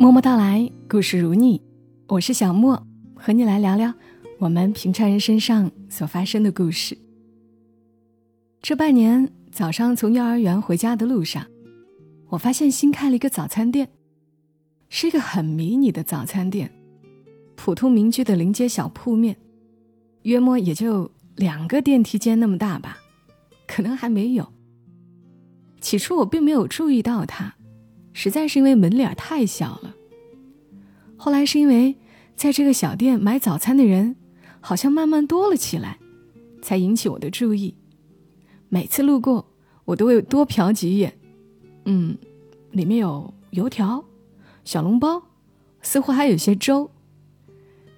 默默到来，故事如你，我是小莫，和你来聊聊我们平常人身上所发生的故事。这半年早上从幼儿园回家的路上，我发现新开了一个早餐店，是一个很迷你的早餐店，普通民居的临街小铺面，约莫也就两个电梯间那么大吧，可能还没有。起初我并没有注意到它。实在是因为门脸太小了。后来是因为在这个小店买早餐的人好像慢慢多了起来，才引起我的注意。每次路过，我都会多瞟几眼。嗯，里面有油条、小笼包，似乎还有些粥。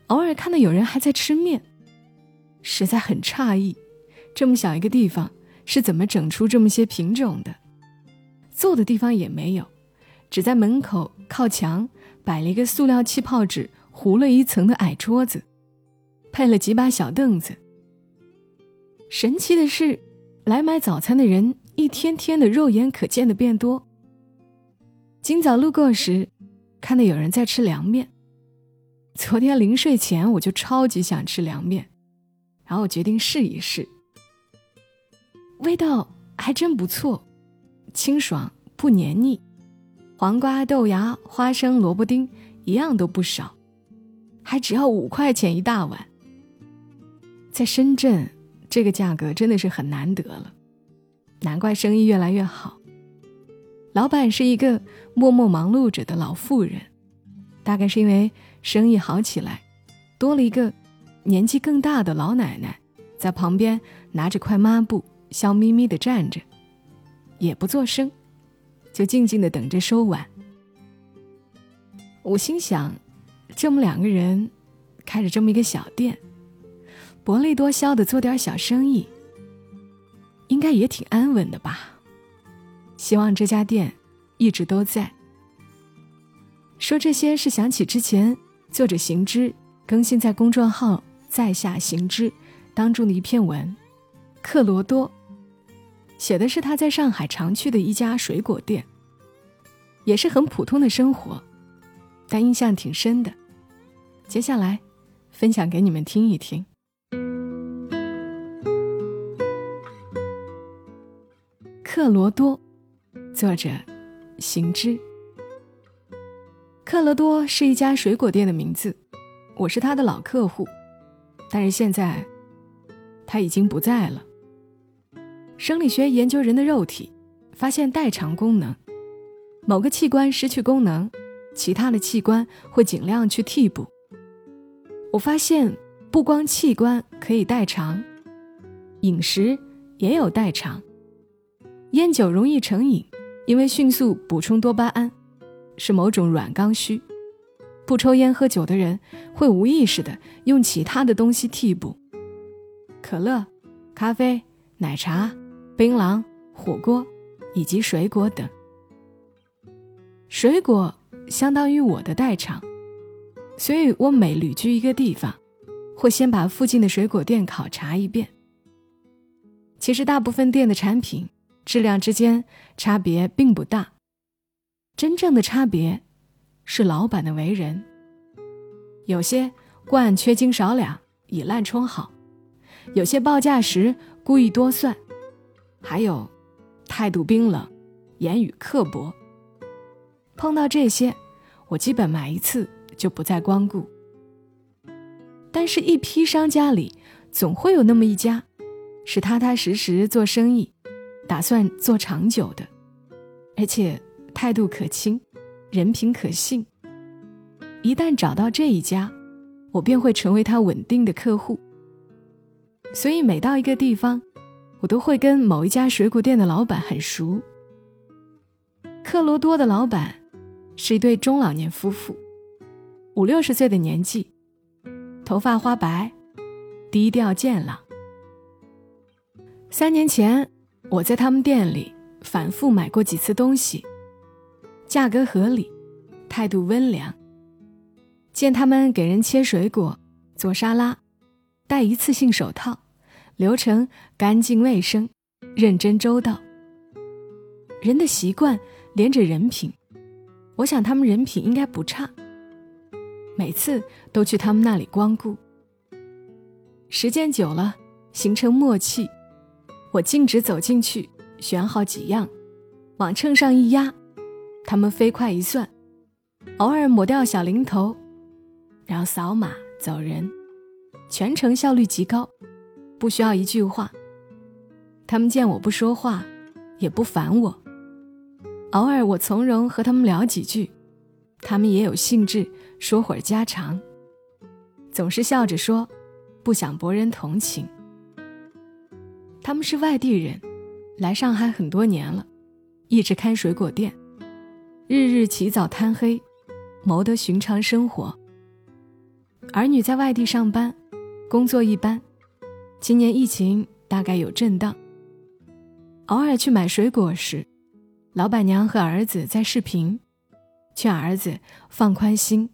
偶尔看到有人还在吃面，实在很诧异，这么小一个地方是怎么整出这么些品种的？坐的地方也没有。只在门口靠墙摆了一个塑料气泡纸糊了一层的矮桌子，配了几把小凳子。神奇的是，来买早餐的人一天天的肉眼可见的变多。今早路过时，看到有人在吃凉面。昨天临睡前我就超级想吃凉面，然后我决定试一试，味道还真不错，清爽不黏腻。黄瓜、豆芽、花生、萝卜丁一样都不少，还只要五块钱一大碗。在深圳，这个价格真的是很难得了，难怪生意越来越好。老板是一个默默忙碌着的老妇人，大概是因为生意好起来，多了一个年纪更大的老奶奶在旁边拿着块抹布，笑眯眯的站着，也不做声。就静静的等着收碗。我心想，这么两个人，开着这么一个小店，薄利多销的做点小生意，应该也挺安稳的吧？希望这家店一直都在。说这些是想起之前作者行之更新在公众号“在下行之”当中的一篇文，克罗多。写的是他在上海常去的一家水果店，也是很普通的生活，但印象挺深的。接下来，分享给你们听一听。克罗多，作者行之。克罗多是一家水果店的名字，我是他的老客户，但是现在他已经不在了。生理学研究人的肉体，发现代偿功能，某个器官失去功能，其他的器官会尽量去替补。我发现不光器官可以代偿，饮食也有代偿。烟酒容易成瘾，因为迅速补充多巴胺，是某种软刚需。不抽烟喝酒的人会无意识的用其他的东西替补，可乐、咖啡、奶茶。槟榔、火锅，以及水果等。水果相当于我的代偿，所以我每旅居一个地方，会先把附近的水果店考察一遍。其实大部分店的产品质量之间差别并不大，真正的差别是老板的为人。有些罐缺斤少两，以烂充好；有些报价时故意多算。还有，态度冰冷，言语刻薄。碰到这些，我基本买一次就不再光顾。但是，一批商家里总会有那么一家，是踏踏实实做生意，打算做长久的，而且态度可亲，人品可信。一旦找到这一家，我便会成为他稳定的客户。所以，每到一个地方。我都会跟某一家水果店的老板很熟。克罗多的老板是一对中老年夫妇，五六十岁的年纪，头发花白，低调健朗。三年前，我在他们店里反复买过几次东西，价格合理，态度温良。见他们给人切水果、做沙拉，戴一次性手套。流程干净卫生，认真周到。人的习惯连着人品，我想他们人品应该不差，每次都去他们那里光顾。时间久了，形成默契，我径直走进去，选好几样，往秤上一压，他们飞快一算，偶尔抹掉小零头，然后扫码走人，全程效率极高，不需要一句话。他们见我不说话，也不烦我。偶尔我从容和他们聊几句，他们也有兴致说会儿家常，总是笑着说，不想博人同情。他们是外地人，来上海很多年了，一直开水果店，日日起早贪黑，谋得寻常生活。儿女在外地上班，工作一般，今年疫情大概有震荡。偶尔去买水果时。老板娘和儿子在视频，劝儿子放宽心，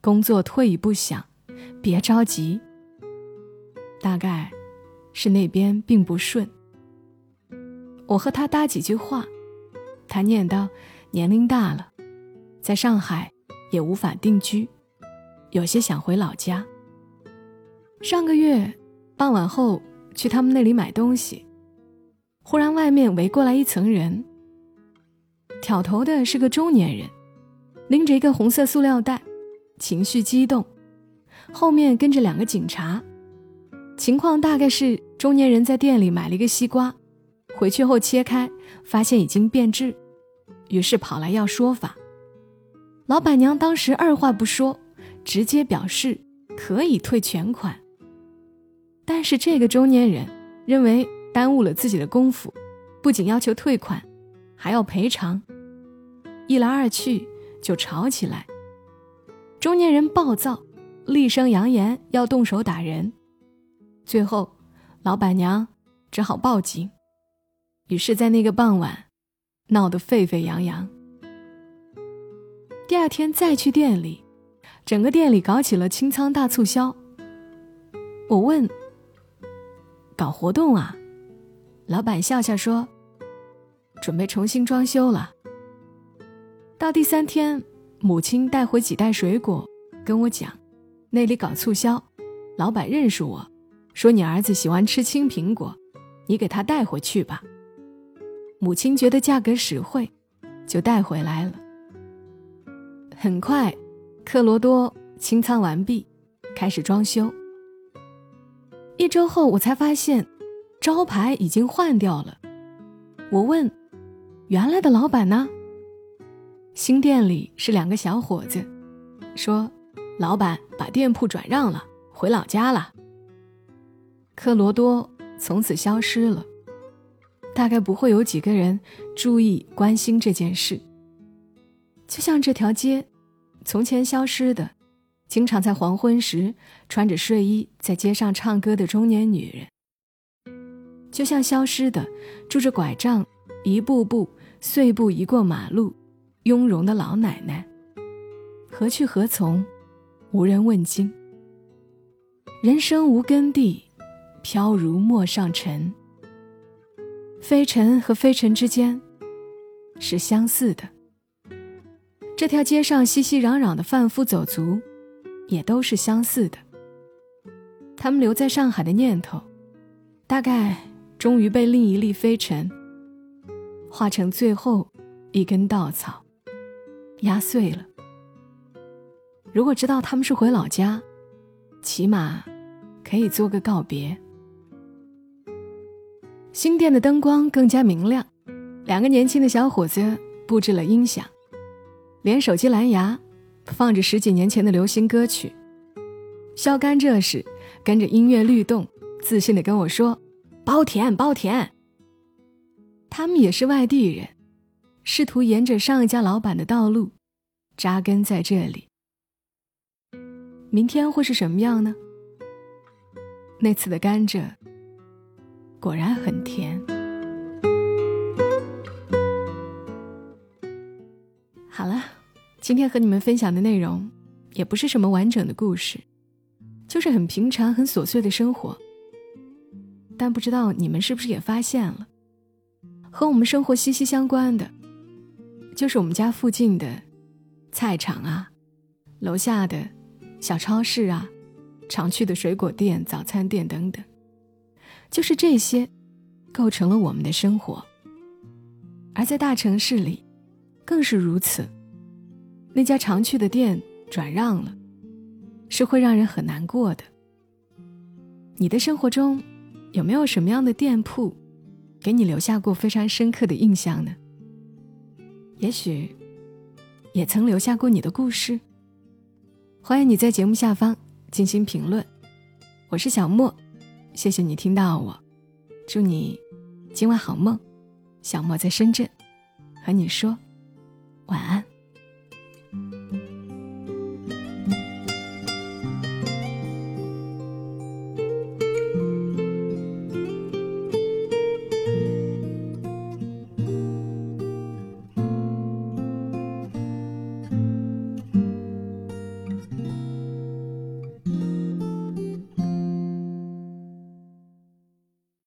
工作退一步想，别着急。大概，是那边并不顺。我和他搭几句话，他念叨年龄大了，在上海也无法定居，有些想回老家。上个月傍晚后去他们那里买东西，忽然外面围过来一层人。挑头的是个中年人，拎着一个红色塑料袋，情绪激动，后面跟着两个警察。情况大概是中年人在店里买了一个西瓜，回去后切开，发现已经变质，于是跑来要说法。老板娘当时二话不说，直接表示可以退全款。但是这个中年人认为耽误了自己的功夫，不仅要求退款，还要赔偿。一来二去就吵起来，中年人暴躁，厉声扬言要动手打人，最后老板娘只好报警。于是，在那个傍晚，闹得沸沸扬扬。第二天再去店里，整个店里搞起了清仓大促销。我问：“搞活动啊？”老板笑笑说：“准备重新装修了。”到第三天，母亲带回几袋水果，跟我讲，那里搞促销，老板认识我，说你儿子喜欢吃青苹果，你给他带回去吧。母亲觉得价格实惠，就带回来了。很快，克罗多清仓完毕，开始装修。一周后，我才发现，招牌已经换掉了。我问，原来的老板呢？新店里是两个小伙子，说：“老板把店铺转让了，回老家了。”克罗多从此消失了，大概不会有几个人注意关心这件事。就像这条街，从前消失的，经常在黄昏时穿着睡衣在街上唱歌的中年女人；就像消失的，拄着拐杖一步步碎步移过马路。雍容的老奶奶，何去何从，无人问津。人生无根蒂，飘如陌上尘。飞尘和飞尘之间，是相似的。这条街上熙熙攘攘的贩夫走卒，也都是相似的。他们留在上海的念头，大概终于被另一粒飞尘，化成最后一根稻草。压碎了。如果知道他们是回老家，起码可以做个告别。新店的灯光更加明亮，两个年轻的小伙子布置了音响，连手机蓝牙放着十几年前的流行歌曲。削甘蔗时，跟着音乐律动，自信地跟我说：“包甜，包甜。”他们也是外地人。试图沿着上一家老板的道路扎根在这里。明天会是什么样呢？那次的甘蔗果然很甜。今天和你们分享的内容也不是什么完整的故事，就是很平常、很琐碎的生活。但不知道你们是不是也发现了，和我们生活息息相关的。就是我们家附近的菜场啊，楼下的小超市啊，常去的水果店、早餐店等等，就是这些，构成了我们的生活。而在大城市里，更是如此。那家常去的店转让了，是会让人很难过的。你的生活中有没有什么样的店铺，给你留下过非常深刻的印象呢？也许，也曾留下过你的故事。欢迎你在节目下方进行评论。我是小莫，谢谢你听到我，祝你今晚好梦。小莫在深圳，和你说晚安。